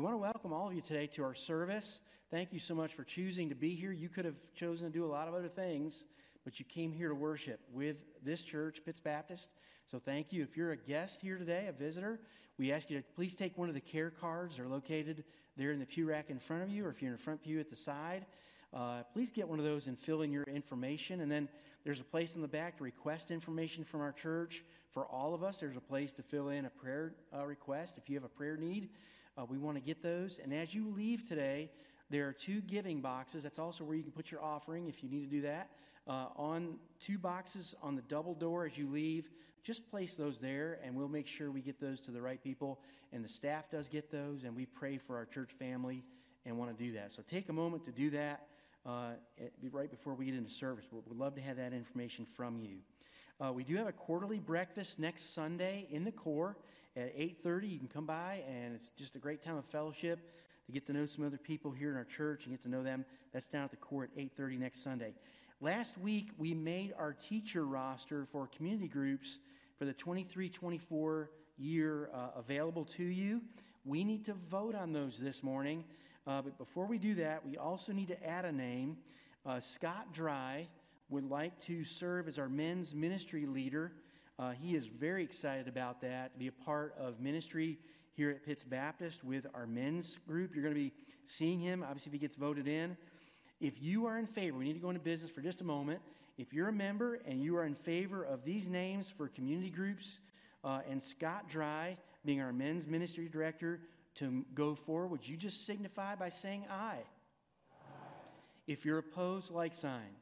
we want to welcome all of you today to our service. Thank you so much for choosing to be here. You could have chosen to do a lot of other things, but you came here to worship with this church, Pitts Baptist. So thank you. If you're a guest here today, a visitor, we ask you to please take one of the care cards. They're located there in the pew rack in front of you, or if you're in the front pew at the side, uh, please get one of those and fill in your information. And then there's a place in the back to request information from our church. For all of us, there's a place to fill in a prayer uh, request. If you have a prayer need, uh, we want to get those. And as you leave today, there are two giving boxes. That's also where you can put your offering if you need to do that. Uh, on two boxes on the double door as you leave, just place those there, and we'll make sure we get those to the right people. And the staff does get those, and we pray for our church family and want to do that. So take a moment to do that uh, right before we get into service. We'd love to have that information from you. Uh, we do have a quarterly breakfast next Sunday in the core at 8.30. You can come by, and it's just a great time of fellowship to get to know some other people here in our church and get to know them. That's down at the core at 8.30 next Sunday. Last week, we made our teacher roster for community groups for the 23-24 year uh, available to you. We need to vote on those this morning. Uh, but before we do that, we also need to add a name. Uh, Scott Dry would like to serve as our men's ministry leader. Uh, he is very excited about that, to be a part of ministry here at Pitts Baptist with our men's group. You're going to be seeing him, obviously, if he gets voted in. If you are in favor, we need to go into business for just a moment. If you're a member and you are in favor of these names for community groups uh, and Scott Dry being our men's ministry director, to go forward, would you just signify by saying aye? aye? If you're opposed, like sign.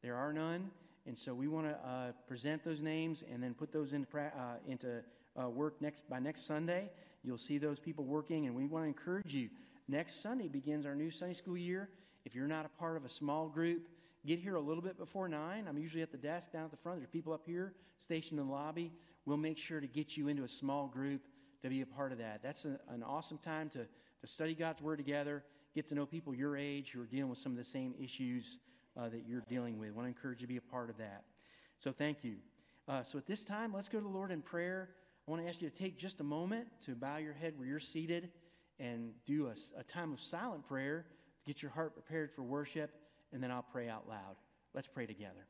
There are none, and so we want to uh, present those names and then put those into, uh, into uh, work next by next Sunday. You'll see those people working, and we want to encourage you. Next Sunday begins our new Sunday school year. If you're not a part of a small group, get here a little bit before 9. I'm usually at the desk down at the front. There's people up here stationed in the lobby. We'll make sure to get you into a small group to be a part of that. That's a, an awesome time to, to study God's Word together, get to know people your age who are dealing with some of the same issues uh, that you're dealing with. I want to encourage you to be a part of that. So thank you. Uh, so at this time, let's go to the Lord in prayer. I want to ask you to take just a moment to bow your head where you're seated and do a, a time of silent prayer to get your heart prepared for worship, and then I'll pray out loud. Let's pray together.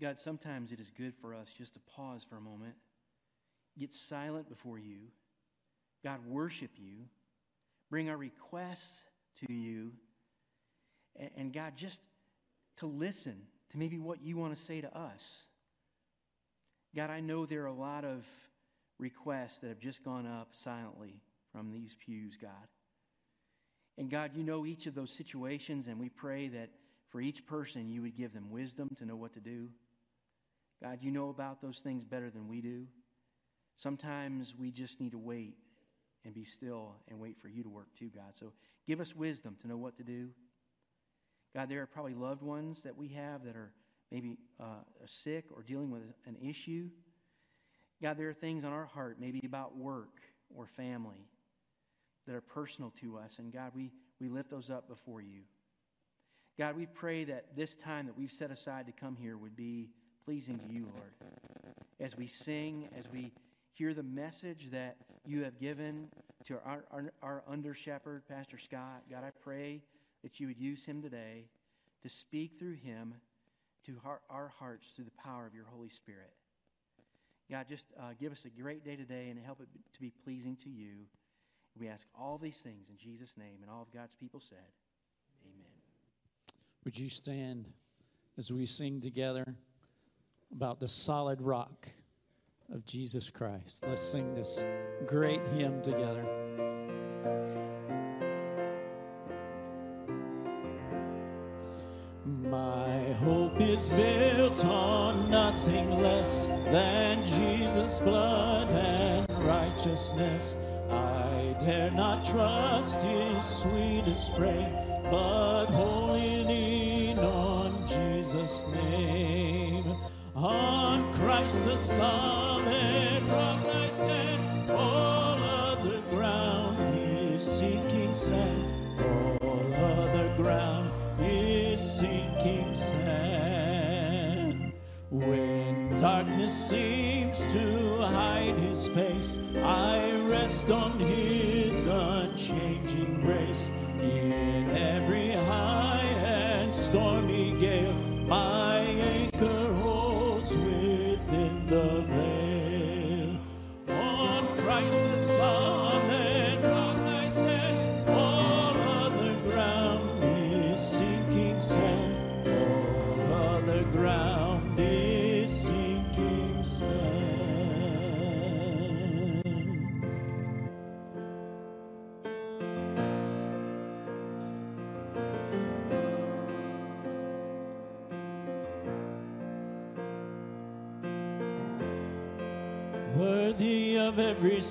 God, sometimes it is good for us just to pause for a moment, get silent before you, God, worship you, bring our requests to you, and, and God, just to listen to maybe what you want to say to us. God, I know there are a lot of requests that have just gone up silently from these pews, God. And God, you know each of those situations, and we pray that for each person you would give them wisdom to know what to do. God, you know about those things better than we do. Sometimes we just need to wait and be still and wait for you to work too, God. So give us wisdom to know what to do. God, there are probably loved ones that we have that are maybe uh, sick or dealing with an issue. God, there are things on our heart, maybe about work or family, that are personal to us. And God, we, we lift those up before you. God, we pray that this time that we've set aside to come here would be pleasing to you, Lord. As we sing, as we hear the message that you have given to our, our, our under shepherd, Pastor Scott, God, I pray that you would use him today to speak through him to our, our hearts through the power of your Holy Spirit. God, just uh, give us a great day today and help it to be pleasing to you. We ask all these things in Jesus' name, and all of God's people said, Amen. Would you stand as we sing together? About the solid rock of Jesus Christ. Let's sing this great hymn together. My hope is built on nothing less than Jesus' blood and righteousness. I dare not trust his sweetest frame, but wholly lean on Jesus' name. On Christ the solid rock I stand, all other ground is sinking sand, all other ground is sinking sand. When darkness seems to hide his face, I rest on his unchanging grace. In every high and stormy gale, my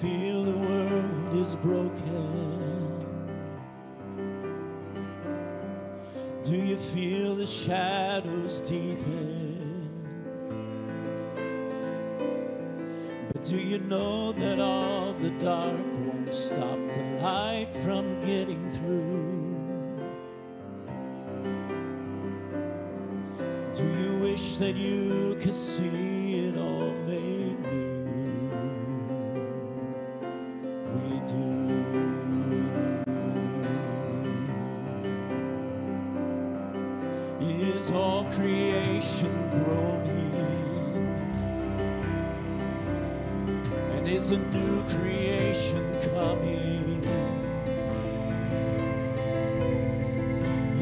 feel the world is broken? Do you feel the shadows deepen? But do you know that all the dark won't stop the light from getting through? Do you wish that you could see? There's a new creation coming.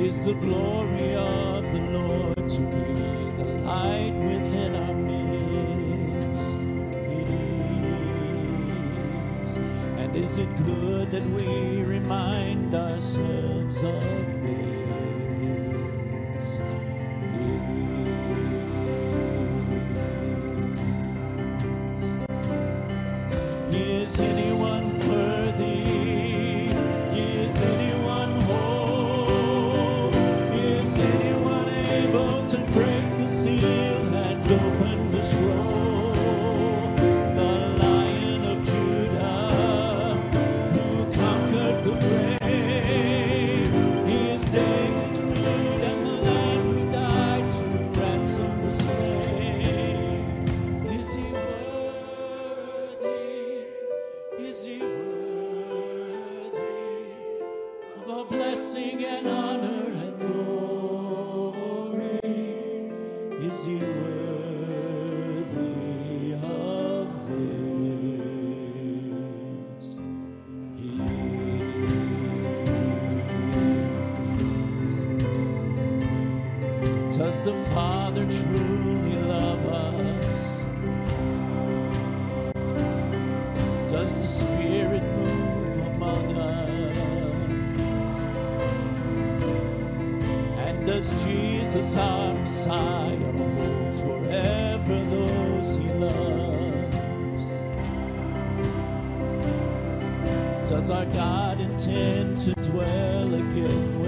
Is the glory of the Lord to be the light within our midst? And is it good that we remind ourselves of this? Jesus our Messiah holds forever those he loves. Does our God intend to dwell again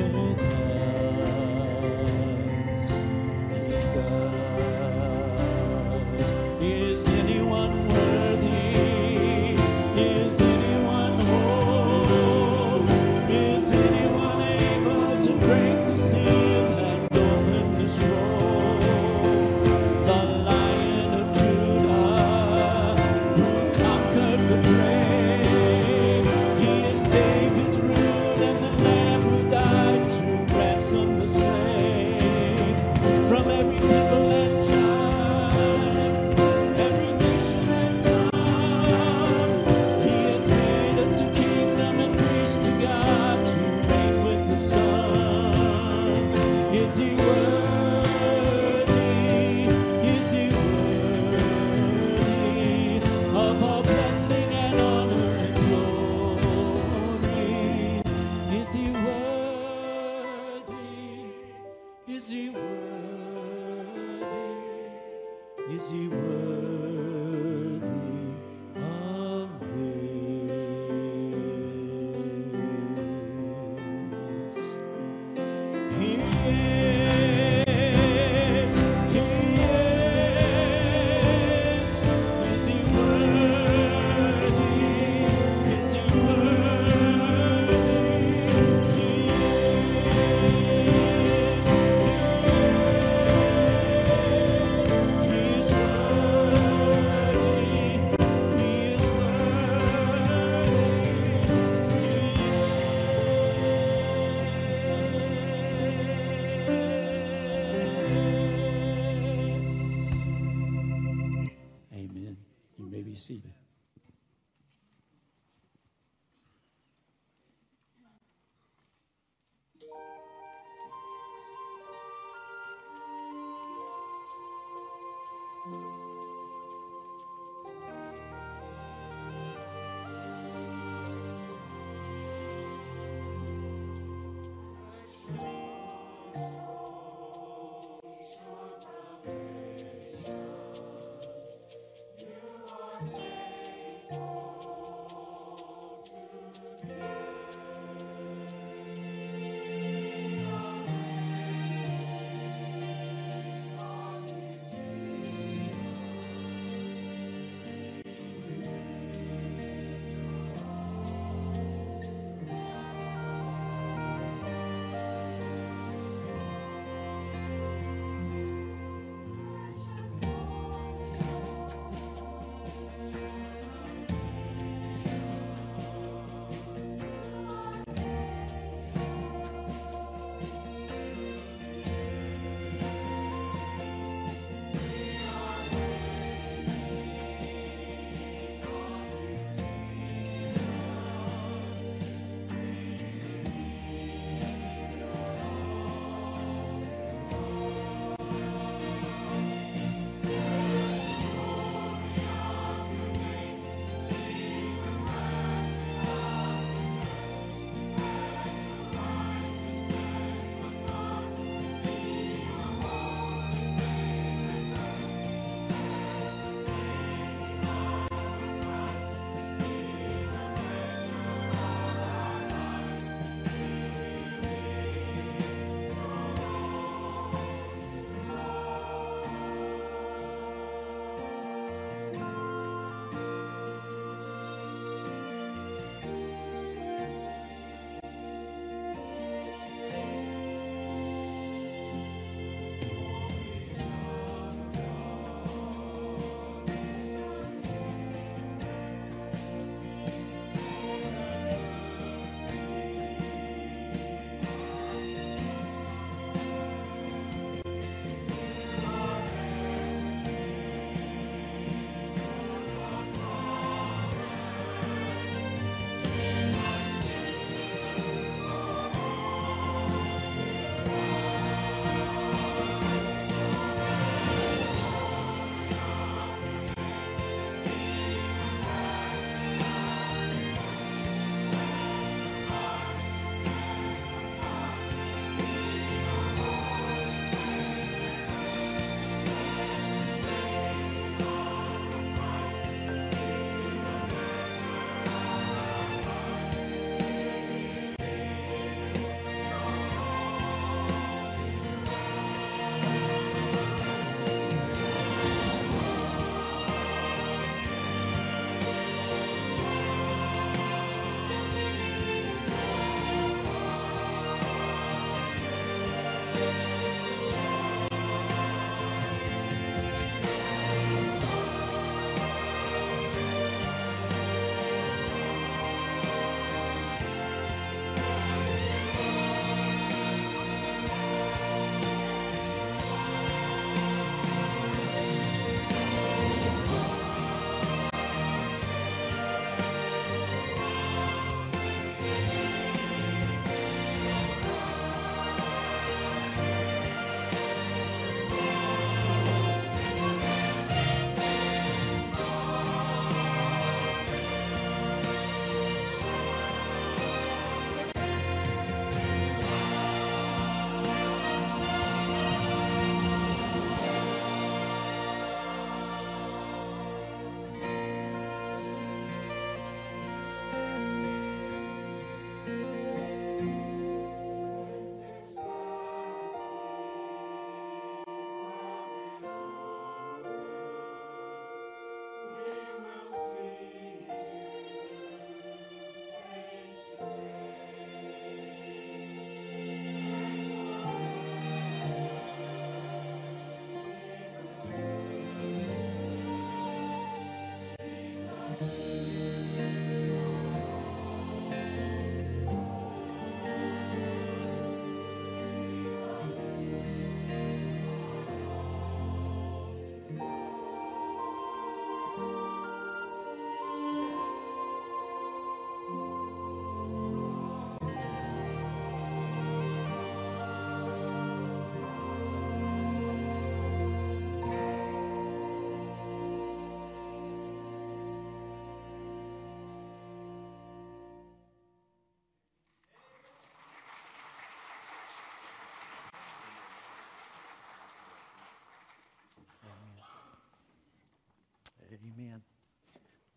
Amen.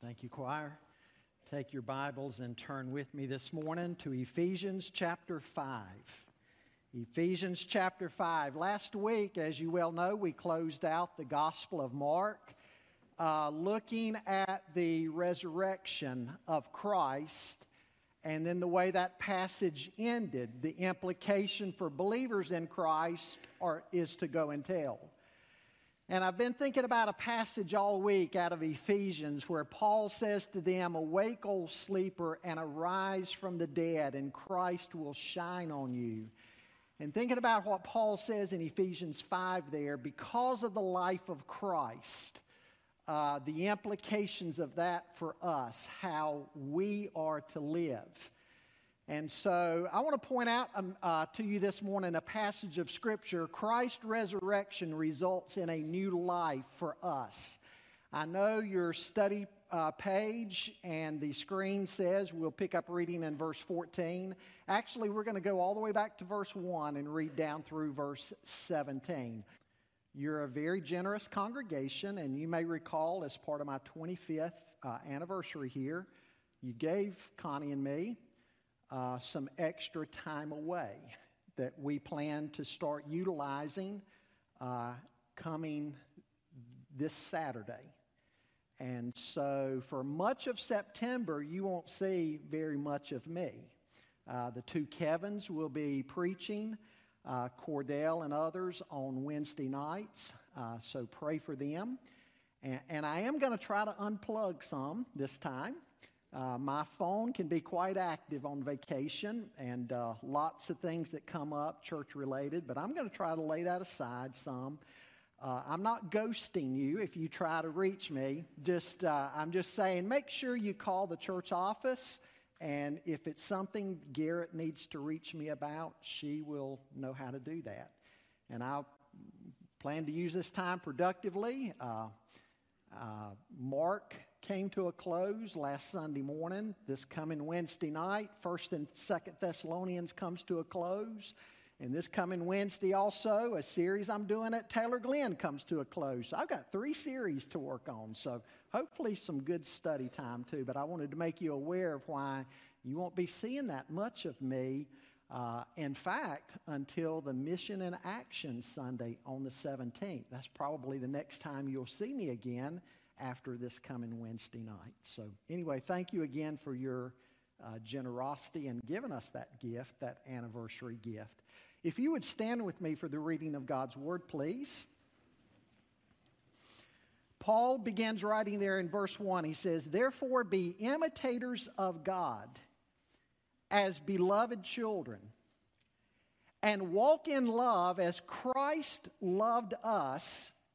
Thank you, choir. Take your Bibles and turn with me this morning to Ephesians chapter 5. Ephesians chapter 5. Last week, as you well know, we closed out the Gospel of Mark, uh, looking at the resurrection of Christ and then the way that passage ended. The implication for believers in Christ are, is to go and tell. And I've been thinking about a passage all week out of Ephesians where Paul says to them, Awake, old sleeper, and arise from the dead, and Christ will shine on you. And thinking about what Paul says in Ephesians 5 there, because of the life of Christ, uh, the implications of that for us, how we are to live. And so I want to point out um, uh, to you this morning a passage of Scripture. Christ's resurrection results in a new life for us. I know your study uh, page and the screen says we'll pick up reading in verse 14. Actually, we're going to go all the way back to verse 1 and read down through verse 17. You're a very generous congregation, and you may recall as part of my 25th uh, anniversary here, you gave Connie and me uh, some extra time away that we plan to start utilizing uh, coming this Saturday. And so, for much of September, you won't see very much of me. Uh, the two Kevins will be preaching, uh, Cordell and others on Wednesday nights. Uh, so, pray for them. And, and I am going to try to unplug some this time. Uh, my phone can be quite active on vacation and uh, lots of things that come up church related, but I'm going to try to lay that aside some. Uh, I'm not ghosting you if you try to reach me. Just, uh, I'm just saying, make sure you call the church office, and if it's something Garrett needs to reach me about, she will know how to do that. And I plan to use this time productively. Uh, uh, Mark came to a close last Sunday morning. This coming Wednesday night, First and Second Thessalonians comes to a close. And this coming Wednesday, also, a series I'm doing at Taylor Glen comes to a close. So I've got three series to work on. So hopefully, some good study time too. But I wanted to make you aware of why you won't be seeing that much of me. Uh, in fact, until the Mission and Action Sunday on the 17th. That's probably the next time you'll see me again after this coming Wednesday night. So, anyway, thank you again for your uh, generosity and giving us that gift, that anniversary gift. If you would stand with me for the reading of God's Word, please. Paul begins writing there in verse 1. He says, Therefore be imitators of God as beloved children, and walk in love as Christ loved us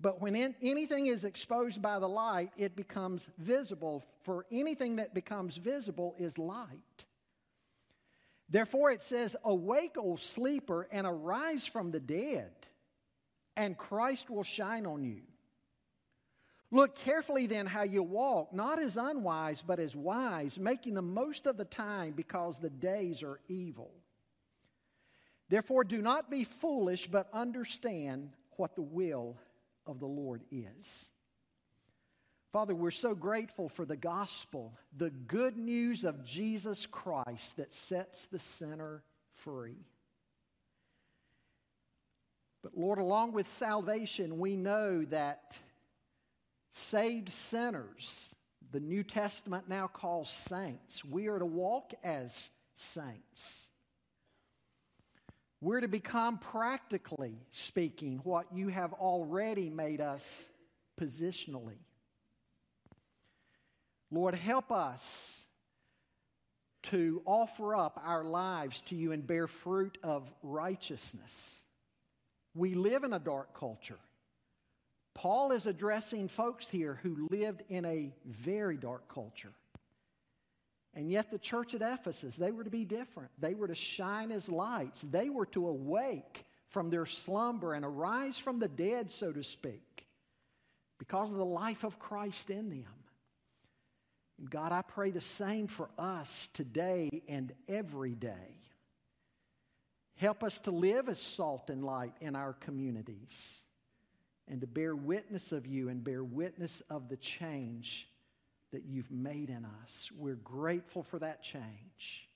But when in, anything is exposed by the light, it becomes visible. For anything that becomes visible is light. Therefore, it says, Awake, O sleeper, and arise from the dead, and Christ will shine on you. Look carefully then how you walk, not as unwise, but as wise, making the most of the time because the days are evil. Therefore, do not be foolish, but understand what the will of the Lord is. Father, we're so grateful for the gospel, the good news of Jesus Christ that sets the sinner free. But Lord, along with salvation, we know that saved sinners, the New Testament now calls saints, we are to walk as saints. We're to become, practically speaking, what you have already made us positionally. Lord, help us to offer up our lives to you and bear fruit of righteousness. We live in a dark culture. Paul is addressing folks here who lived in a very dark culture. And yet, the church at Ephesus, they were to be different. They were to shine as lights. They were to awake from their slumber and arise from the dead, so to speak, because of the life of Christ in them. And God, I pray the same for us today and every day. Help us to live as salt and light in our communities and to bear witness of you and bear witness of the change that you've made in us. We're grateful for that change.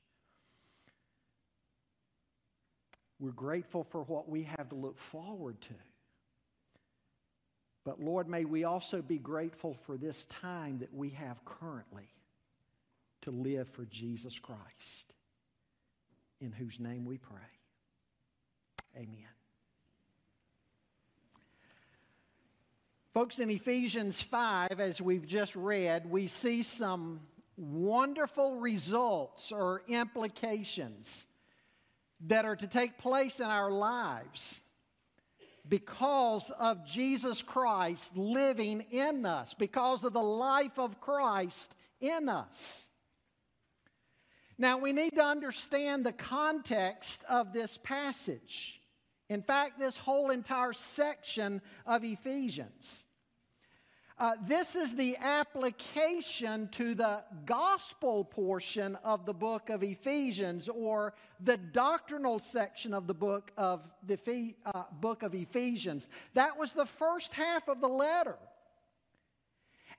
We're grateful for what we have to look forward to. But Lord, may we also be grateful for this time that we have currently to live for Jesus Christ, in whose name we pray. Amen. Folks, in Ephesians 5, as we've just read, we see some wonderful results or implications that are to take place in our lives because of Jesus Christ living in us, because of the life of Christ in us. Now, we need to understand the context of this passage. In fact, this whole entire section of Ephesians. Uh, this is the application to the gospel portion of the book of Ephesians, or the doctrinal section of the book of the uh, book of Ephesians. That was the first half of the letter.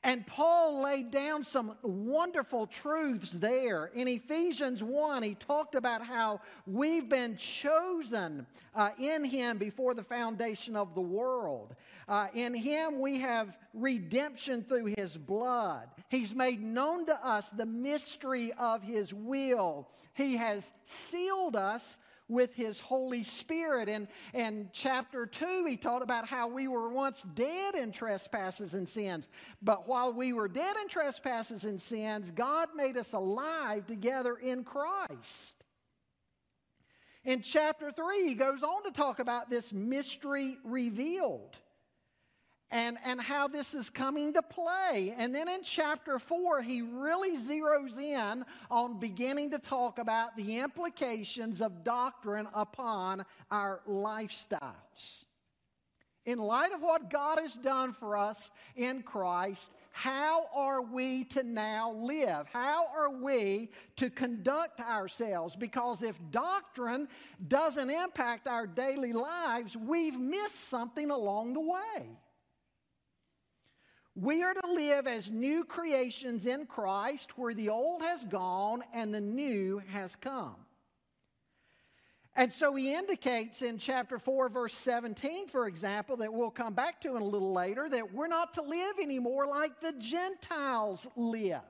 And Paul laid down some wonderful truths there. In Ephesians 1, he talked about how we've been chosen uh, in him before the foundation of the world. Uh, in him, we have redemption through his blood. He's made known to us the mystery of his will. He has sealed us with his Holy Spirit. And in chapter 2, he taught about how we were once dead in trespasses and sins. But while we were dead in trespasses and sins, God made us alive together in Christ. In chapter 3, he goes on to talk about this mystery revealed and, and how this is coming to play. And then in chapter 4, he really zeroes in on beginning to talk about the implications of doctrine upon our lifestyles. In light of what God has done for us in Christ, how are we to now live? How are we to conduct ourselves? Because if doctrine doesn't impact our daily lives, we've missed something along the way. We are to live as new creations in Christ, where the old has gone and the new has come. And so he indicates in chapter 4, verse 17, for example, that we'll come back to in a little later, that we're not to live anymore like the Gentiles live.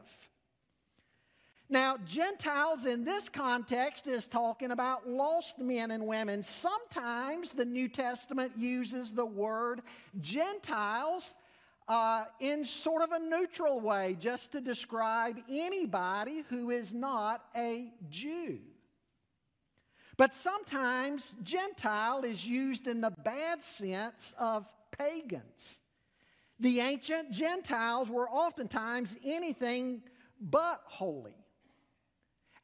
Now, Gentiles in this context is talking about lost men and women. Sometimes the New Testament uses the word Gentiles uh, in sort of a neutral way, just to describe anybody who is not a Jew. But sometimes Gentile is used in the bad sense of pagans. The ancient Gentiles were oftentimes anything but holy.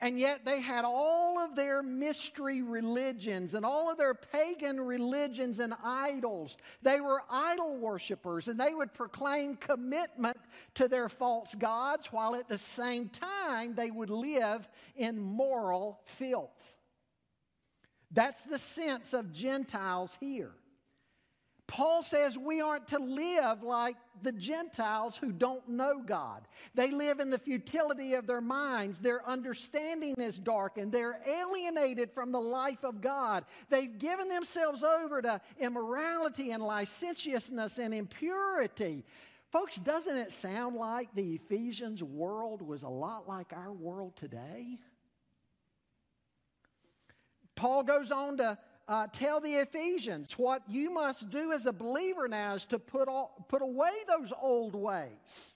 And yet they had all of their mystery religions and all of their pagan religions and idols. They were idol worshippers and they would proclaim commitment to their false gods while at the same time they would live in moral filth. That's the sense of Gentiles here. Paul says we aren't to live like the Gentiles who don't know God. They live in the futility of their minds. Their understanding is darkened. They're alienated from the life of God. They've given themselves over to immorality and licentiousness and impurity. Folks, doesn't it sound like the Ephesians world was a lot like our world today? Paul goes on to uh, tell the Ephesians what you must do as a believer now is to put, all, put away those old ways.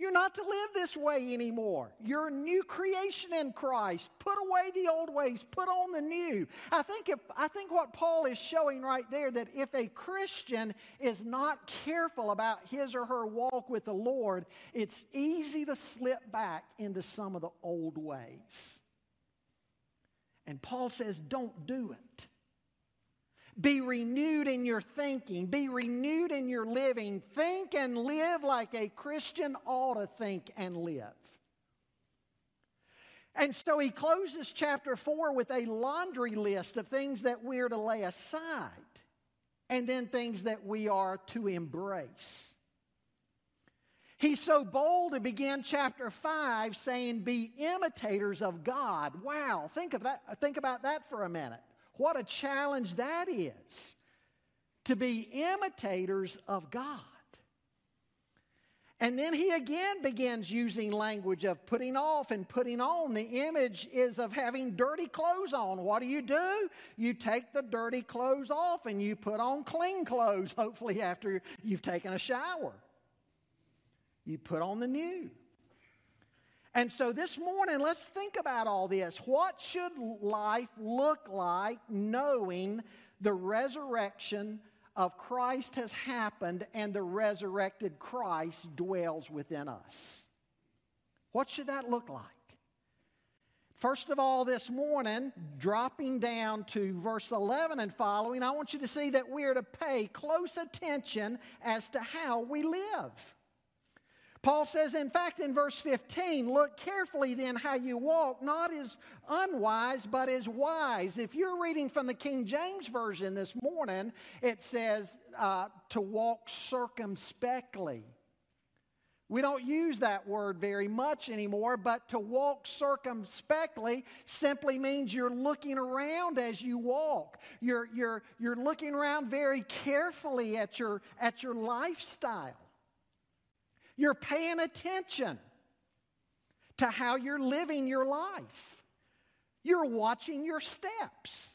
You're not to live this way anymore. You're a new creation in Christ. Put away the old ways, put on the new. I think, if, I think what Paul is showing right there that if a Christian is not careful about his or her walk with the Lord, it's easy to slip back into some of the old ways. And Paul says, don't do it. Be renewed in your thinking. Be renewed in your living. Think and live like a Christian ought to think and live. And so he closes chapter 4 with a laundry list of things that we're to lay aside and then things that we are to embrace. He's so bold to begin chapter 5 saying, Be imitators of God. Wow, think, of that, think about that for a minute. What a challenge that is to be imitators of God. And then he again begins using language of putting off and putting on. The image is of having dirty clothes on. What do you do? You take the dirty clothes off and you put on clean clothes, hopefully, after you've taken a shower. You put on the new. And so this morning, let's think about all this. What should life look like knowing the resurrection of Christ has happened and the resurrected Christ dwells within us? What should that look like? First of all, this morning, dropping down to verse 11 and following, I want you to see that we are to pay close attention as to how we live. Paul says, in fact, in verse 15, look carefully then how you walk, not as unwise, but as wise. If you're reading from the King James Version this morning, it says uh, to walk circumspectly. We don't use that word very much anymore, but to walk circumspectly simply means you're looking around as you walk. You're, you're, you're looking around very carefully at your, at your lifestyle. You're paying attention to how you're living your life. You're watching your steps.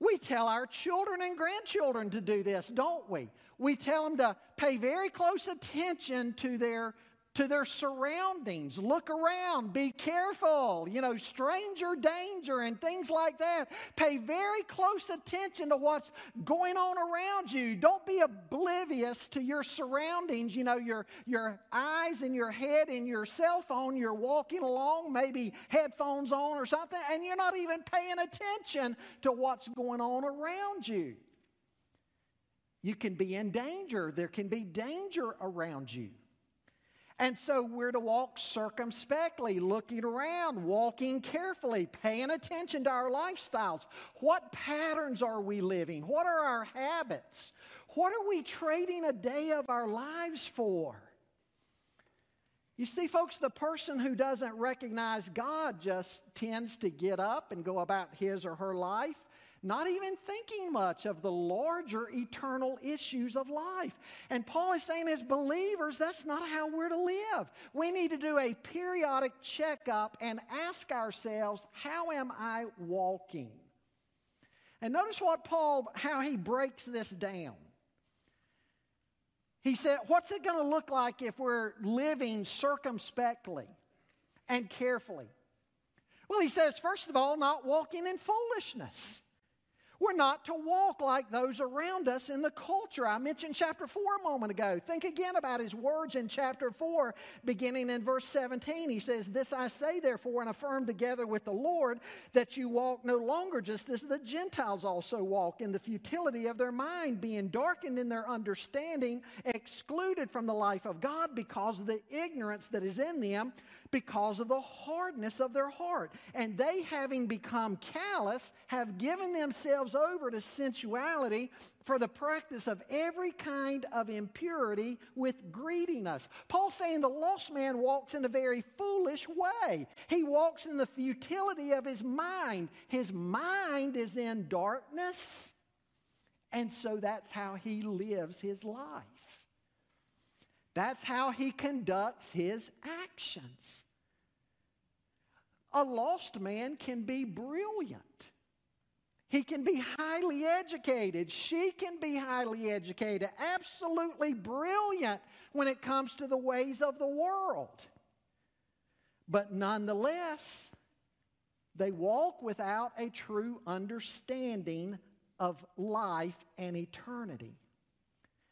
We tell our children and grandchildren to do this, don't we? We tell them to pay very close attention to their to their surroundings. Look around, be careful, you know, stranger danger and things like that. Pay very close attention to what's going on around you. Don't be oblivious to your surroundings, you know, your, your eyes and your head and your cell phone. You're walking along, maybe headphones on or something, and you're not even paying attention to what's going on around you. You can be in danger. There can be danger around you. And so we're to walk circumspectly, looking around, walking carefully, paying attention to our lifestyles. What patterns are we living? What are our habits? What are we trading a day of our lives for? You see, folks, the person who doesn't recognize God just tends to get up and go about his or her life not even thinking much of the larger eternal issues of life. And Paul is saying, as believers, that's not how we're to live. We need to do a periodic checkup and ask ourselves, how am I walking? And notice what Paul, how he breaks this down. He said, What's it going to look like if we're living circumspectly and carefully? Well, he says, first of all, not walking in foolishness. We're not to walk like those around us in the culture. I mentioned chapter 4 a moment ago. Think again about his words in chapter 4, beginning in verse 17. He says, This I say, therefore, and affirm together with the Lord, that you walk no longer just as the Gentiles also walk, in the futility of their mind, being darkened in their understanding, excluded from the life of God because of the ignorance that is in them, because of the hardness of their heart. And they, having become callous, have given themselves over to sensuality for the practice of every kind of impurity with greediness. Paul saying the lost man walks in a very foolish way. He walks in the futility of his mind. His mind is in darkness, and so that's how he lives his life. That's how he conducts his actions. A lost man can be brilliant. He can be highly educated. She can be highly educated, absolutely brilliant when it comes to the ways of the world. But nonetheless, they walk without a true understanding of life and eternity.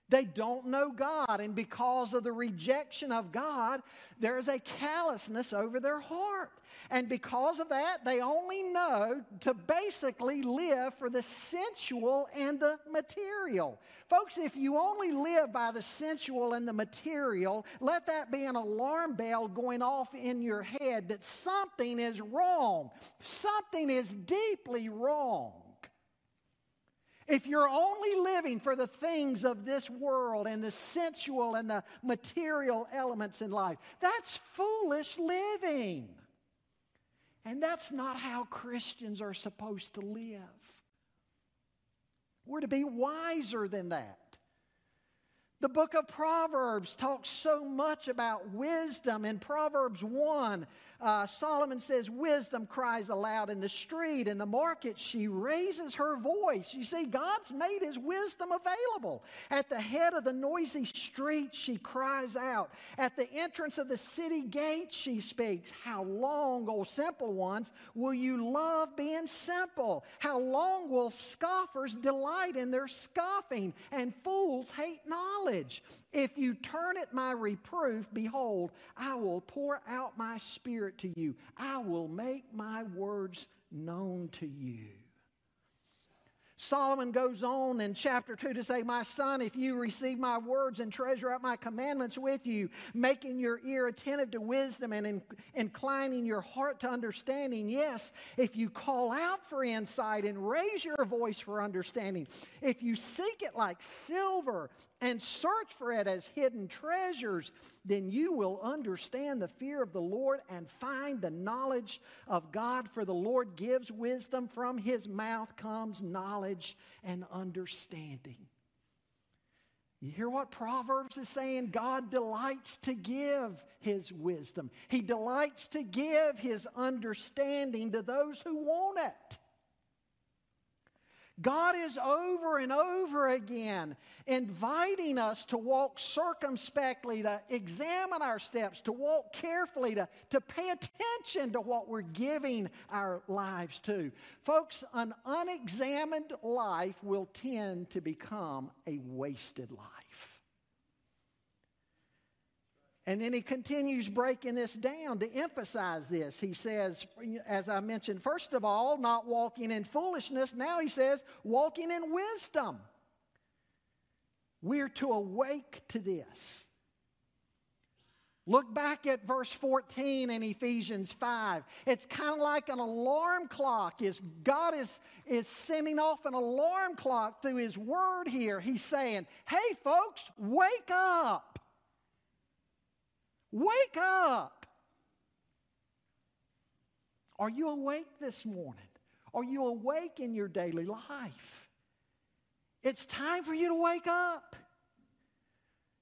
They don't know God, and because of the rejection of God, there's a callousness over their heart. And because of that, they only know to basically live for the sensual and the material. Folks, if you only live by the sensual and the material, let that be an alarm bell going off in your head that something is wrong. Something is deeply wrong. If you're only living for the things of this world and the sensual and the material elements in life, that's foolish living. And that's not how Christians are supposed to live. We're to be wiser than that. The book of Proverbs talks so much about wisdom. In Proverbs 1, uh, Solomon says, Wisdom cries aloud in the street. In the market, she raises her voice. You see, God's made his wisdom available. At the head of the noisy street, she cries out. At the entrance of the city gate, she speaks. How long, O simple ones, will you love being simple? How long will scoffers delight in their scoffing and fools hate knowledge? knowledge. If you turn at my reproof, behold, I will pour out my spirit to you. I will make my words known to you. Solomon goes on in chapter 2 to say, My son, if you receive my words and treasure up my commandments with you, making your ear attentive to wisdom and in, inclining your heart to understanding, yes, if you call out for insight and raise your voice for understanding, if you seek it like silver and search for it as hidden treasures, then you will understand the fear of the Lord and find the knowledge of God. For the Lord gives wisdom, from his mouth comes knowledge and understanding. You hear what Proverbs is saying? God delights to give his wisdom, he delights to give his understanding to those who want it. God is over and over again inviting us to walk circumspectly, to examine our steps, to walk carefully, to, to pay attention to what we're giving our lives to. Folks, an unexamined life will tend to become a wasted life. And then he continues breaking this down to emphasize this. He says, as I mentioned, first of all, not walking in foolishness. Now he says, walking in wisdom. We're to awake to this. Look back at verse 14 in Ephesians 5. It's kind of like an alarm clock. Is God is, is sending off an alarm clock through his word here. He's saying, Hey folks, wake up. Wake up. Are you awake this morning? Are you awake in your daily life? It's time for you to wake up.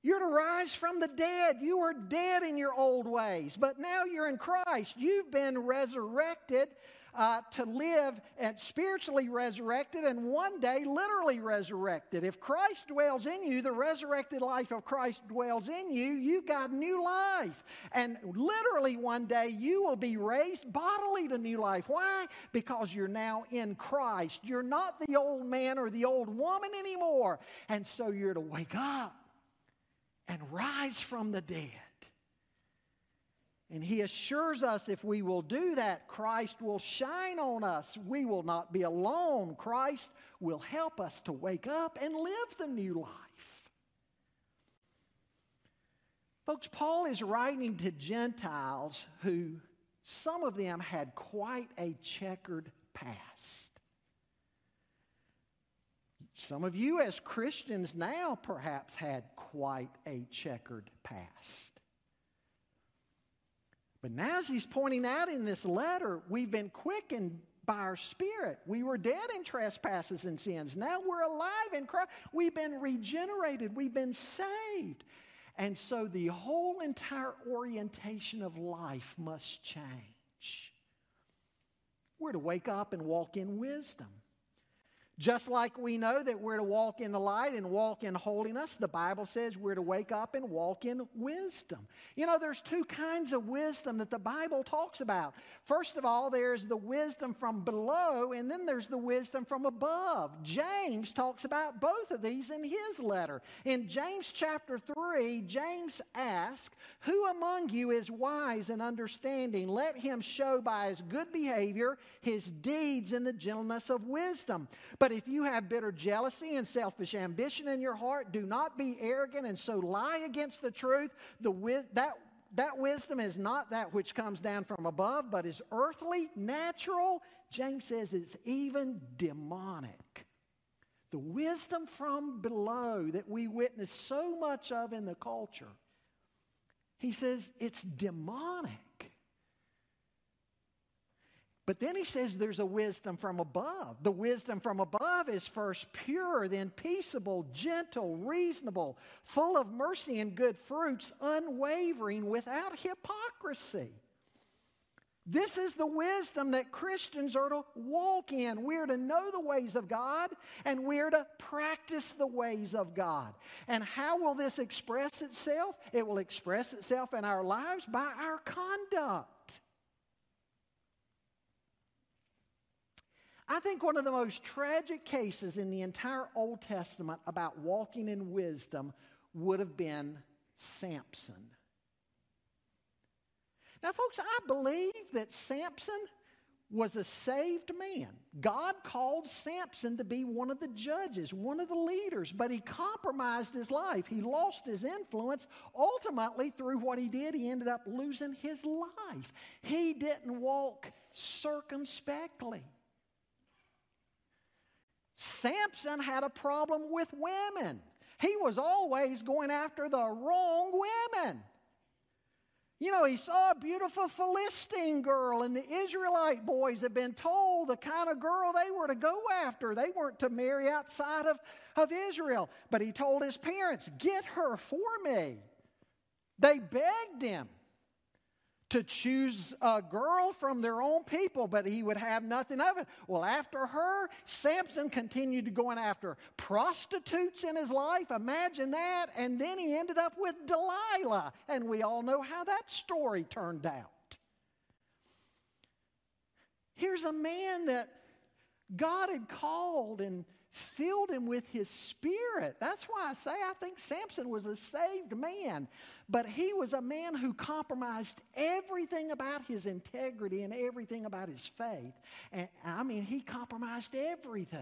You're to rise from the dead. You were dead in your old ways, but now you're in Christ. You've been resurrected uh, to live and spiritually resurrected and one day literally resurrected. If Christ dwells in you, the resurrected life of Christ dwells in you, you've got new life. And literally one day you will be raised bodily to new life. Why? Because you're now in Christ. You're not the old man or the old woman anymore. And so you're to wake up and rise from the dead. And he assures us if we will do that, Christ will shine on us. We will not be alone. Christ will help us to wake up and live the new life. Folks, Paul is writing to Gentiles who, some of them had quite a checkered past. Some of you, as Christians now, perhaps had quite a checkered past. But now, as he's pointing out in this letter, we've been quickened by our spirit. We were dead in trespasses and sins. Now we're alive in Christ. We've been regenerated. We've been saved. And so the whole entire orientation of life must change. We're to wake up and walk in wisdom. Just like we know that we're to walk in the light and walk in holiness, the Bible says we're to wake up and walk in wisdom. You know, there's two kinds of wisdom that the Bible talks about. First of all, there's the wisdom from below, and then there's the wisdom from above. James talks about both of these in his letter. In James chapter 3, James asks, Who among you is wise and understanding? Let him show by his good behavior his deeds in the gentleness of wisdom. But if you have bitter jealousy and selfish ambition in your heart, do not be arrogant and so lie against the truth. The, that, that wisdom is not that which comes down from above, but is earthly, natural. James says it's even demonic. The wisdom from below that we witness so much of in the culture, he says it's demonic. But then he says there's a wisdom from above. The wisdom from above is first pure, then peaceable, gentle, reasonable, full of mercy and good fruits, unwavering, without hypocrisy. This is the wisdom that Christians are to walk in. We're to know the ways of God and we're to practice the ways of God. And how will this express itself? It will express itself in our lives by our conduct. I think one of the most tragic cases in the entire Old Testament about walking in wisdom would have been Samson. Now, folks, I believe that Samson was a saved man. God called Samson to be one of the judges, one of the leaders, but he compromised his life. He lost his influence. Ultimately, through what he did, he ended up losing his life. He didn't walk circumspectly. Samson had a problem with women. He was always going after the wrong women. You know, he saw a beautiful Philistine girl, and the Israelite boys had been told the kind of girl they were to go after. They weren't to marry outside of, of Israel. But he told his parents, Get her for me. They begged him to choose a girl from their own people, but he would have nothing of it. Well, after her, Samson continued to going after prostitutes in his life. Imagine that. And then he ended up with Delilah. And we all know how that story turned out. Here's a man that God had called and filled him with his spirit. That's why I say I think Samson was a saved man. But he was a man who compromised everything about his integrity and everything about his faith. And I mean, he compromised everything.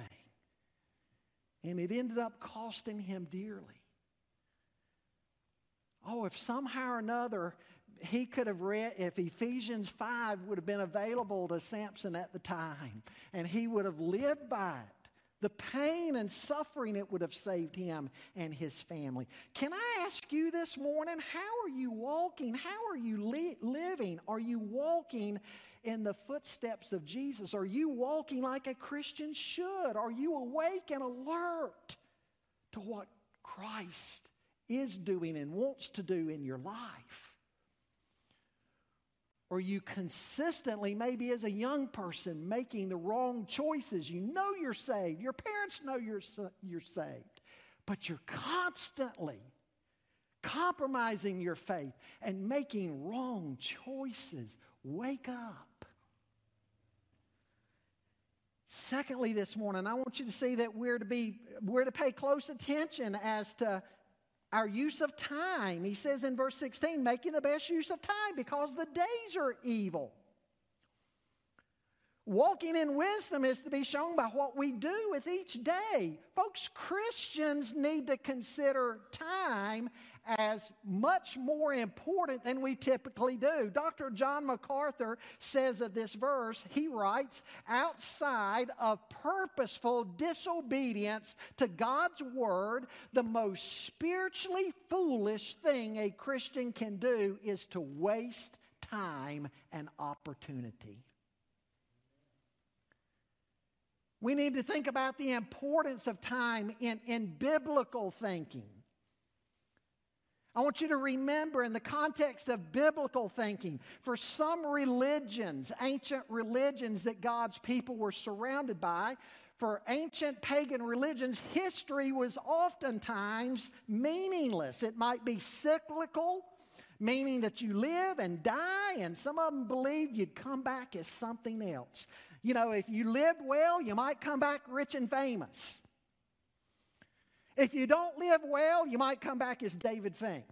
And it ended up costing him dearly. Oh, if somehow or another he could have read, if Ephesians 5 would have been available to Samson at the time, and he would have lived by it, the pain and suffering it would have saved him and his family. Can I ask you this morning, how are you walking? How are you li- living? Are you walking in the footsteps of Jesus? Are you walking like a Christian should? Are you awake and alert to what Christ is doing and wants to do in your life? Or you consistently, maybe as a young person, making the wrong choices. You know you're saved. Your parents know you're, you're saved. But you're constantly compromising your faith and making wrong choices. Wake up. Secondly, this morning, I want you to see that we're to be we're to pay close attention as to our use of time. He says in verse 16, making the best use of time because the days are evil. Walking in wisdom is to be shown by what we do with each day. Folks, Christians need to consider time as much more important than we typically do. Dr. John MacArthur says of this verse, he writes, outside of purposeful disobedience to God's word, the most spiritually foolish thing a Christian can do is to waste time and opportunity. We need to think about the importance of time in, in biblical thinking. I want you to remember in the context of biblical thinking, for some religions, ancient religions that God's people were surrounded by, for ancient pagan religions, history was oftentimes meaningless. It might be cyclical, meaning that you live and die, and some of them believed you'd come back as something else. You know, if you lived well, you might come back rich and famous. If you don't live well, you might come back as David Fink.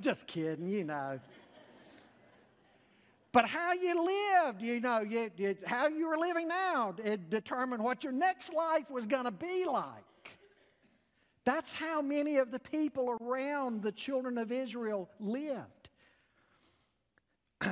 Just kidding, you know. But how you lived, you know, you, you, how you were living now, it determined what your next life was going to be like. That's how many of the people around the children of Israel lived.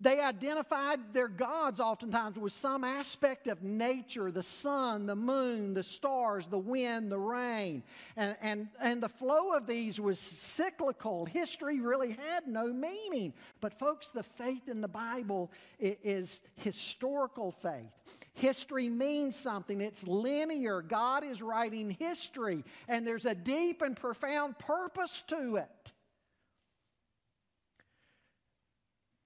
They identified their gods oftentimes with some aspect of nature the sun, the moon, the stars, the wind, the rain. And, and, and the flow of these was cyclical. History really had no meaning. But, folks, the faith in the Bible is historical faith. History means something. It's linear. God is writing history, and there's a deep and profound purpose to it.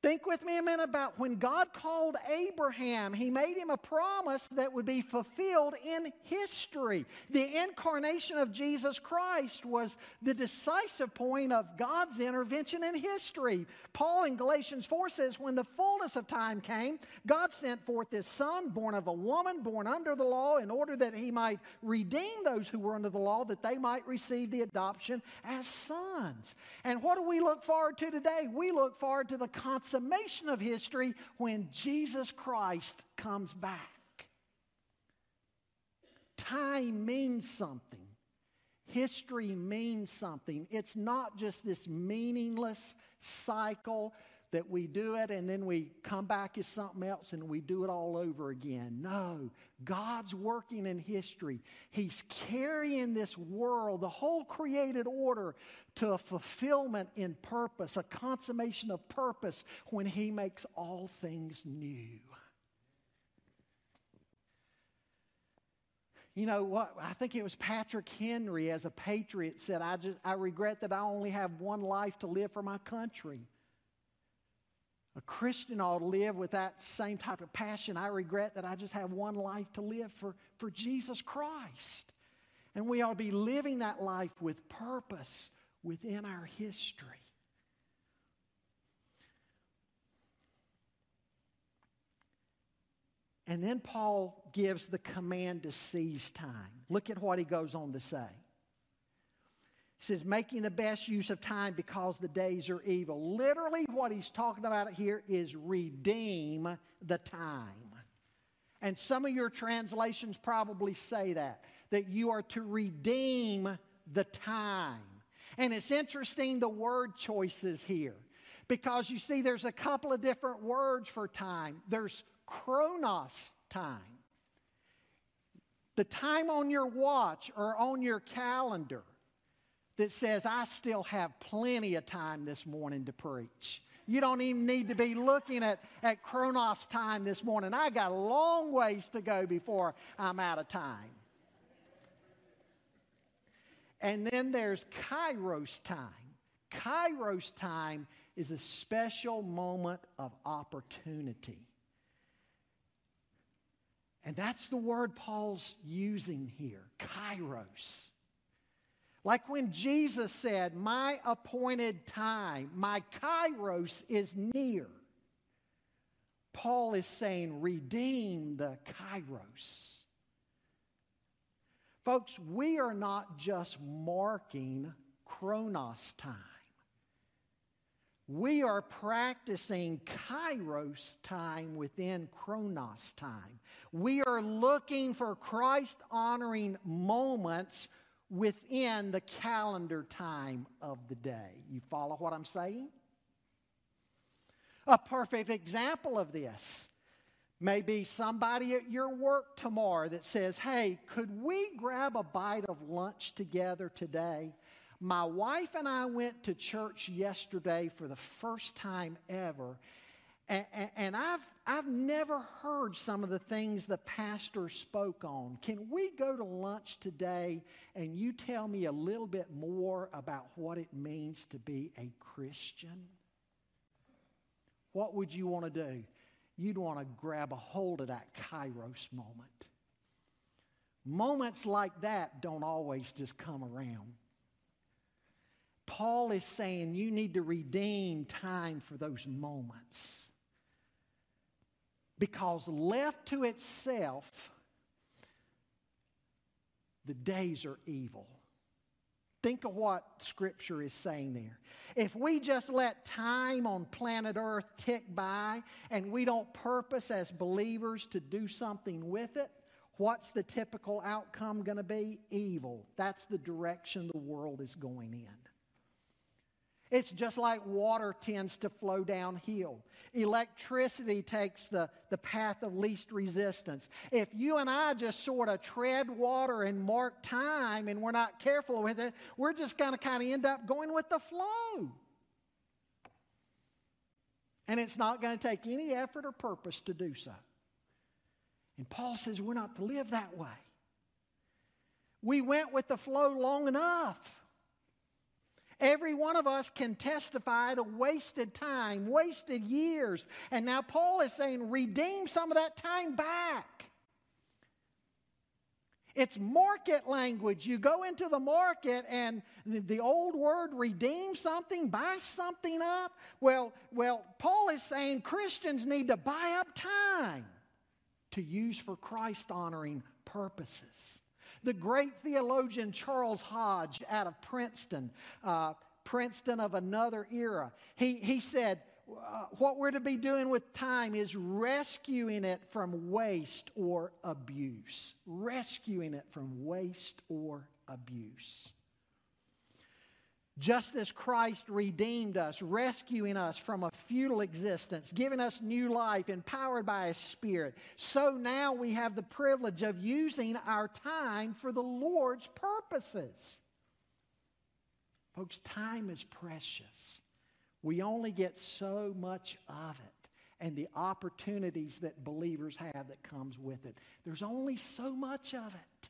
Think with me a minute about when God called Abraham, he made him a promise that would be fulfilled in history. The incarnation of Jesus Christ was the decisive point of God's intervention in history. Paul in Galatians 4 says, When the fullness of time came, God sent forth his son, born of a woman, born under the law, in order that he might redeem those who were under the law, that they might receive the adoption as sons. And what do we look forward to today? We look forward to the consummation consummation of history when Jesus Christ comes back. Time means something. History means something. It's not just this meaningless cycle that we do it and then we come back as something else and we do it all over again. No, God's working in history. He's carrying this world, the whole created order, to a fulfillment in purpose, a consummation of purpose when He makes all things new. You know what? I think it was Patrick Henry, as a patriot, said, I, just, I regret that I only have one life to live for my country. A Christian ought to live with that same type of passion. I regret that I just have one life to live for, for Jesus Christ. And we ought to be living that life with purpose within our history. And then Paul gives the command to seize time. Look at what he goes on to say. Says, making the best use of time because the days are evil. Literally, what he's talking about here is redeem the time. And some of your translations probably say that, that you are to redeem the time. And it's interesting the word choices here Because you see, there's a couple of different words for time. There's chronos time, the time on your watch or on your calendar that says, I still have plenty of time this morning to preach. You don't even need to be looking at, at Chronos time this morning. I got a long ways to go before I'm out of time. And then there's Kairos time. Kairos time is a special moment of opportunity. And that's the word Paul's using here Kairos. Like when Jesus said, My appointed time, my kairos is near. Paul is saying, Redeem the kairos. Folks, we are not just marking chronos time. We are practicing kairos time within chronos time. We are looking for Christ honoring moments within the calendar time of the day. You follow what I'm saying? A perfect example of this may be somebody at your work tomorrow that says, Hey, could we grab a bite of lunch together today? My wife and I went to church yesterday for the first time ever, and, and, I've, I've never heard some of the things the pastor spoke on. Can we go to lunch today and you tell me a little bit more about what it means to be a Christian? What would you want to do? You'd want to grab a hold of that kairos moment. Moments like that don't always just come around. Paul is saying you need to redeem time for those moments. Because left to itself, the days are evil. Think of what Scripture is saying there. If we just let time on planet Earth tick by and we don't purpose as believers to do something with it, what's the typical outcome going to be? Evil. That's the direction the world is going in. It's just like water tends to flow downhill. Electricity takes the, the path of least resistance. If you and I just sort of tread water and mark time and we're not careful with it, we're just going to kind of end up going with the flow. And it's not going to take any effort or purpose to do so. And Paul says we're not to live that way. We went with the flow long enough. Every one of us can testify to wasted time, wasted years. And now Paul is saying, redeem some of that time back. It's market language. You go into the market and the, old word redeem something, buy something up. Well, well, Paul is saying Christians need to buy up time to use for Christ honoring purposes. The great theologian Charles Hodge out of Princeton, uh, Princeton of another era, he, he said, uh, what we're to be doing with time is rescuing it from waste or abuse. Rescuing it from waste or abuse. Just as Christ redeemed us, rescuing us from a futile existence, giving us new life, empowered by His Spirit, so now we have the privilege of using our time for the Lord's purposes. Folks, time is precious. We only get so much of it and the opportunities that believers have that comes with it. There's only so much of it.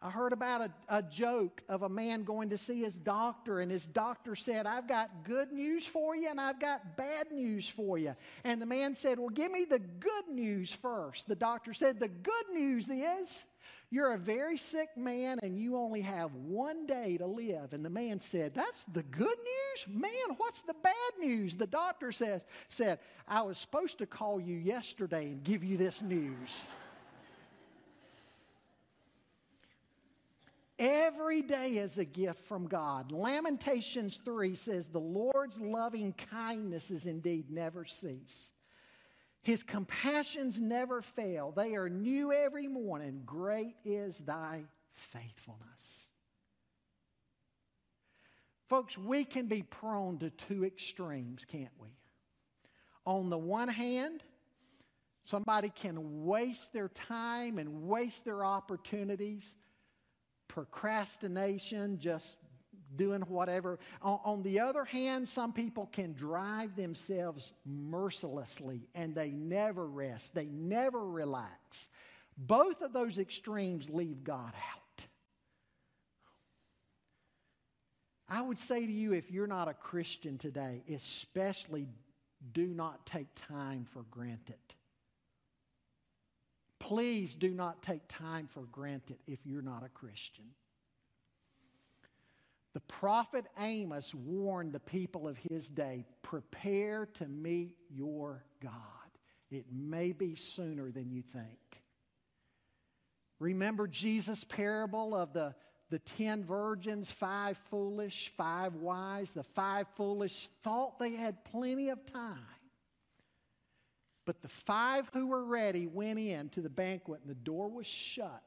I heard about a, a, joke of a man going to see his doctor, and his doctor said, I've got good news for you and I've got bad news for you. And the man said, Well, give me the good news first. The doctor said, The good news is you're a very sick man and you only have one day to live. And the man said, That's the good news? Man, what's the bad news? The doctor says, said, I was supposed to call you yesterday and give you this news. Every day is a gift from God. Lamentations 3 says, The Lord's loving kindnesses indeed never cease. His compassions never fail. They are new every morning. Great is thy faithfulness. Folks, we can be prone to two extremes, can't we? On the one hand, somebody can waste their time and waste their opportunities, procrastination, just doing whatever. On, on, the other hand, some people can drive themselves mercilessly and they never rest, they never relax. Both of those extremes leave God out. I would say to you, if you're not a Christian today, especially do not take time for granted. Please do not take time for granted if you're not a Christian. The prophet Amos warned the people of his day prepare to meet your God. It may be sooner than you think. Remember Jesus' parable of the, the ten virgins, five foolish, five wise. The five foolish thought they had plenty of time. But the five who were ready went in to the banquet, and the door was shut.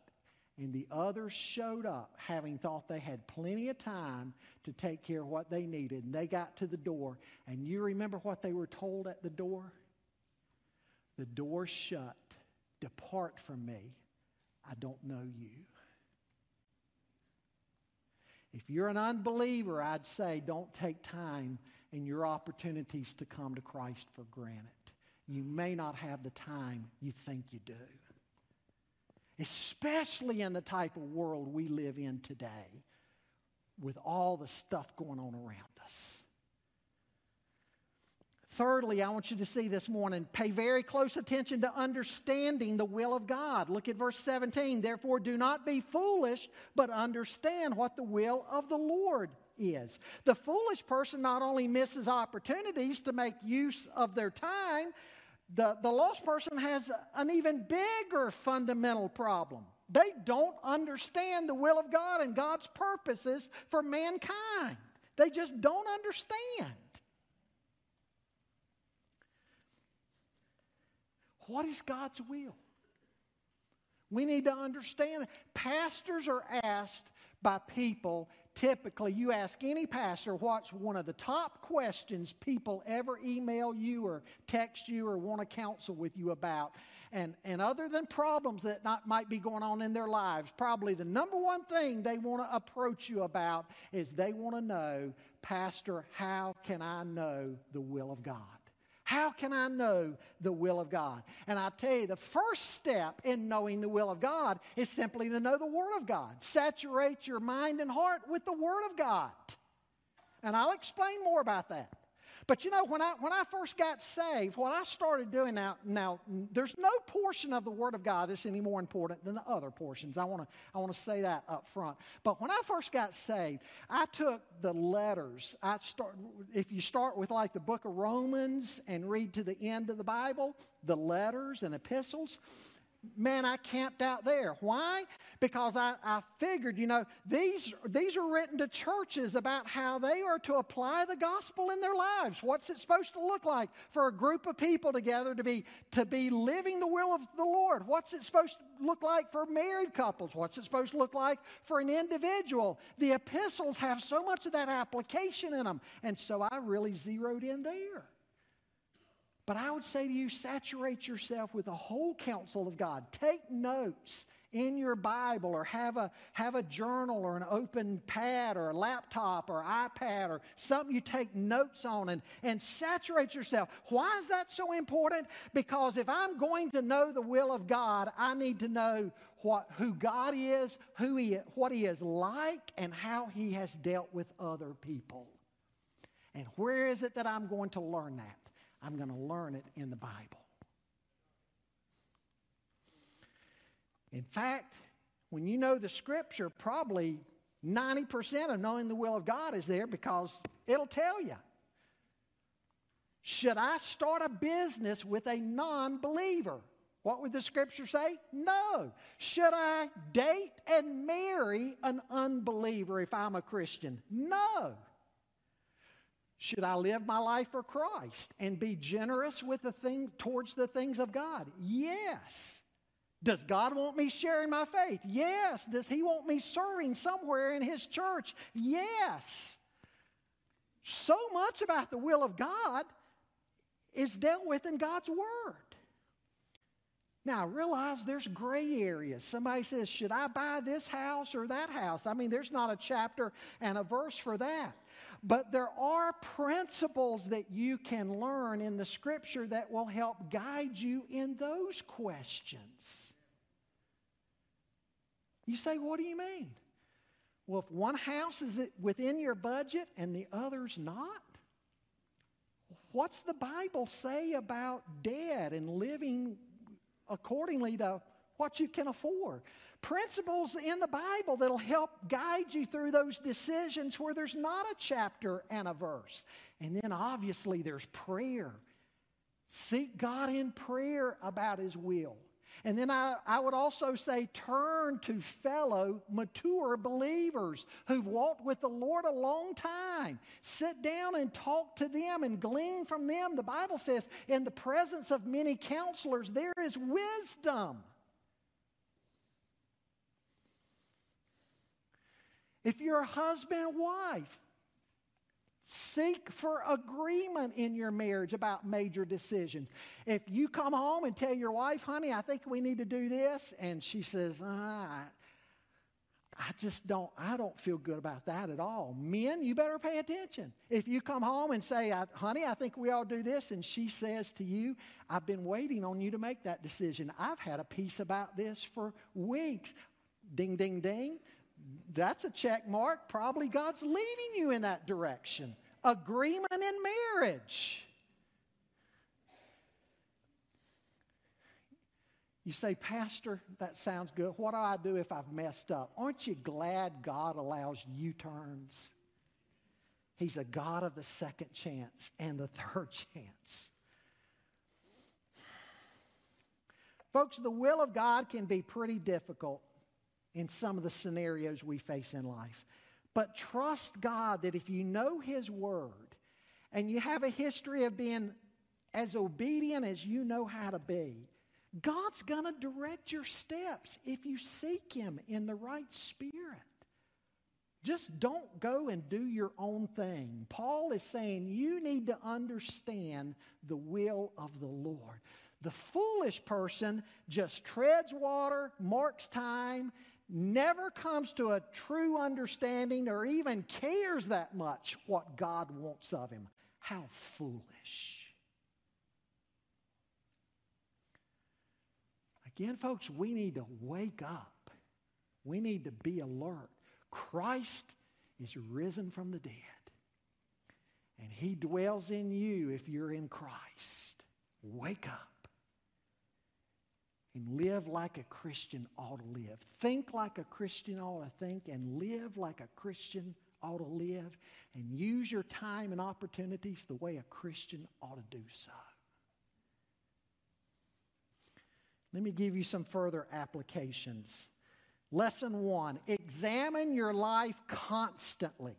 And the others showed up, having thought they had plenty of time to take care of what they needed. And they got to the door. And you remember what they were told at the door? The door shut. Depart from me. I don't know you. If you're an unbeliever, I'd say don't take time and your opportunities to come to Christ for granted. You may not have the time you think you do. Especially in the type of world we live in today with all the stuff going on around us. Thirdly, I want you to see this morning, pay very close attention to understanding the will of God. Look at verse 17. Therefore, do not be foolish, but understand what the will of the Lord is. The foolish person not only misses opportunities to make use of their time, the, the lost person has an even bigger fundamental problem. They don't understand the will of God and God's purposes for mankind. They just don't understand. What is God's will? We need to understand. Pastors are asked by people, typically, you ask any pastor what's one of the top questions people ever email you or text you or want to counsel with you about. And, and other than problems that not, might be going on in their lives, probably the number one thing they want to approach you about is they want to know, Pastor, how can I know the will of God? How can I know the will of God? And I tell you, the first step in knowing the will of God is simply to know the Word of God. Saturate your mind and heart with the Word of God. And I'll explain more about that. But you know, when I, when I first got saved, what I started doing now, now, there's no portion of the Word of God that's any more important than the other portions. I want to I wanna say that up front. But when I first got saved, I took the letters. I start, if you start with like the book of Romans and read to the end of the Bible, the letters and epistles, man, I camped out there. Why? Because I, I figured, you know, these, these are written to churches about how they are to apply the gospel in their lives. What's it supposed to look like for a group of people together to be, to be living the will of the Lord? What's it supposed to look like for married couples? What's it supposed to look like for an individual? The epistles have so much of that application in them. And so I really zeroed in there. But I would say to you, saturate yourself with the whole counsel of God. Take notes in your Bible or have a, have a journal or an open pad or a laptop or iPad or something you take notes on and, and saturate yourself. Why is that so important? Because if I'm going to know the will of God, I need to know what, who God is, who he, what He is like, and how He has dealt with other people. And where is it that I'm going to learn that? I'm going to learn it in the Bible. In fact, when you know the scripture, probably 90% of knowing the will of God is there because it'll tell you. Should I start a business with a non believer? What would the scripture say? No. Should I date and marry an unbeliever if I'm a Christian? No. Should I live my life for Christ and be generous with the thing towards the things of God? Yes. Does God want me sharing my faith? Yes. Does He want me serving somewhere in His church? Yes. So much about the will of God is dealt with in God's Word. Now, I realize there's gray areas. Somebody says, Should I buy this house or that house? I mean, there's not a chapter and a verse for that. But there are principles that you can learn in the Scripture that will help guide you in those questions. You say, What do you mean? Well, if one house is within your budget and the other's not, what's the Bible say about dead and living accordingly to what you can afford. Principles in the Bible that'll help guide you through those decisions where there's not a chapter and a verse. And then obviously there's prayer. Seek God in prayer about His will. And then I, I would also say turn to fellow mature believers who've walked with the Lord a long time. Sit down and talk to them and glean from them. The Bible says, in the presence of many counselors, there is wisdom. If you're a husband and wife, Seek for agreement in your marriage about major decisions. If you come home and tell your wife, honey, I think we need to do this, and she says, ah, I just don't, I don't feel good about that at all. Men, you better pay attention. If you come home and say, honey, I think we all do this, and she says to you, I've been waiting on you to make that decision. I've had a peace about this for weeks. Ding, ding, ding. That's a check mark. Probably God's leading you in that direction agreement in marriage. You say, Pastor, that sounds good. What do I do if I've messed up? Aren't you glad God allows U turns? He's a God of the second chance and the third chance. Folks, the will of God can be pretty difficult in some of the scenarios we face in life. But trust God that if you know His Word and you have a history of being as obedient as you know how to be, God's going to direct your steps if you seek Him in the right spirit. Just don't go and do your own thing. Paul is saying you need to understand the will of the Lord. The foolish person just treads water, marks time, never comes to a true understanding or even cares that much what God wants of him. How foolish. Again, folks, we need to wake up. We need to be alert. Christ is risen from the dead. And he dwells in you if you're in Christ. Wake up and live like a Christian ought to live. Think like a Christian ought to think and live like a Christian ought to live and use your time and opportunities the way a Christian ought to do so. Let me give you some further applications. Lesson one examine your life constantly.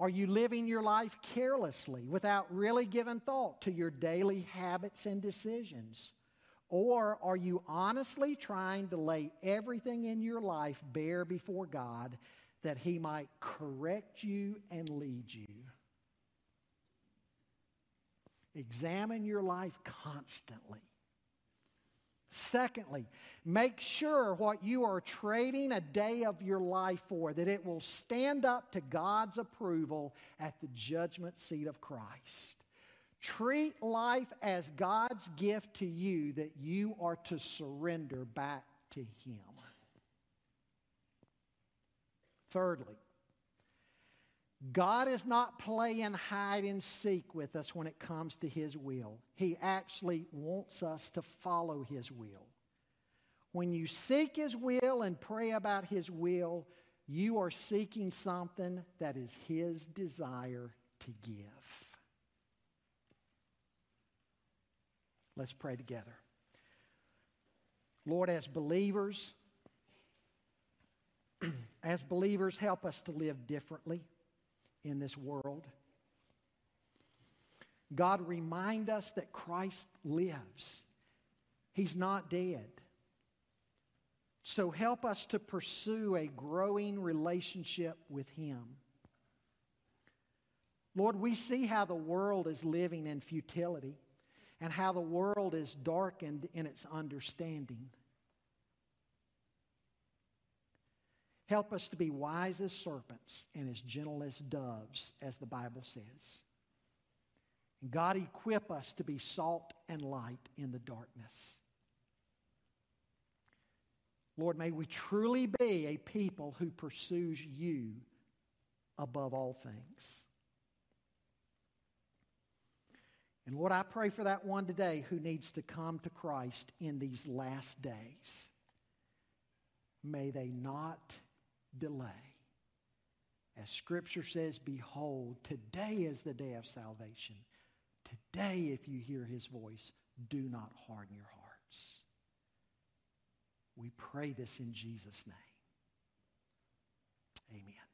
Are you living your life carelessly without really giving thought to your daily habits and decisions? Or are you honestly trying to lay everything in your life bare before God that He might correct you and lead you? Examine your life constantly. Secondly, make sure what you are trading a day of your life for, that it will stand up to God's approval at the judgment seat of Christ. Treat life as God's gift to you that you are to surrender back to Him. Thirdly, God is not playing hide and seek with us when it comes to His will. He actually wants us to follow His will. When you seek His will and pray about His will, you are seeking something that is His desire to give. Let's pray together. Lord, as believers, as believers, help us to live differently in this world. God, remind us that Christ lives. He's not dead. So help us to pursue a growing relationship with Him. Lord, we see how the world is living in futility and how the world is darkened in its understanding. Help us to be wise as serpents and as gentle as doves, as the Bible says. And God, equip us to be salt and light in the darkness. Lord, may we truly be a people who pursues you above all things. And Lord, I pray for that one today who needs to come to Christ in these last days. May they not delay. As Scripture says, Behold, today is the day of salvation. Today, if you hear his voice, do not harden your hearts. We pray this in Jesus' name. Amen.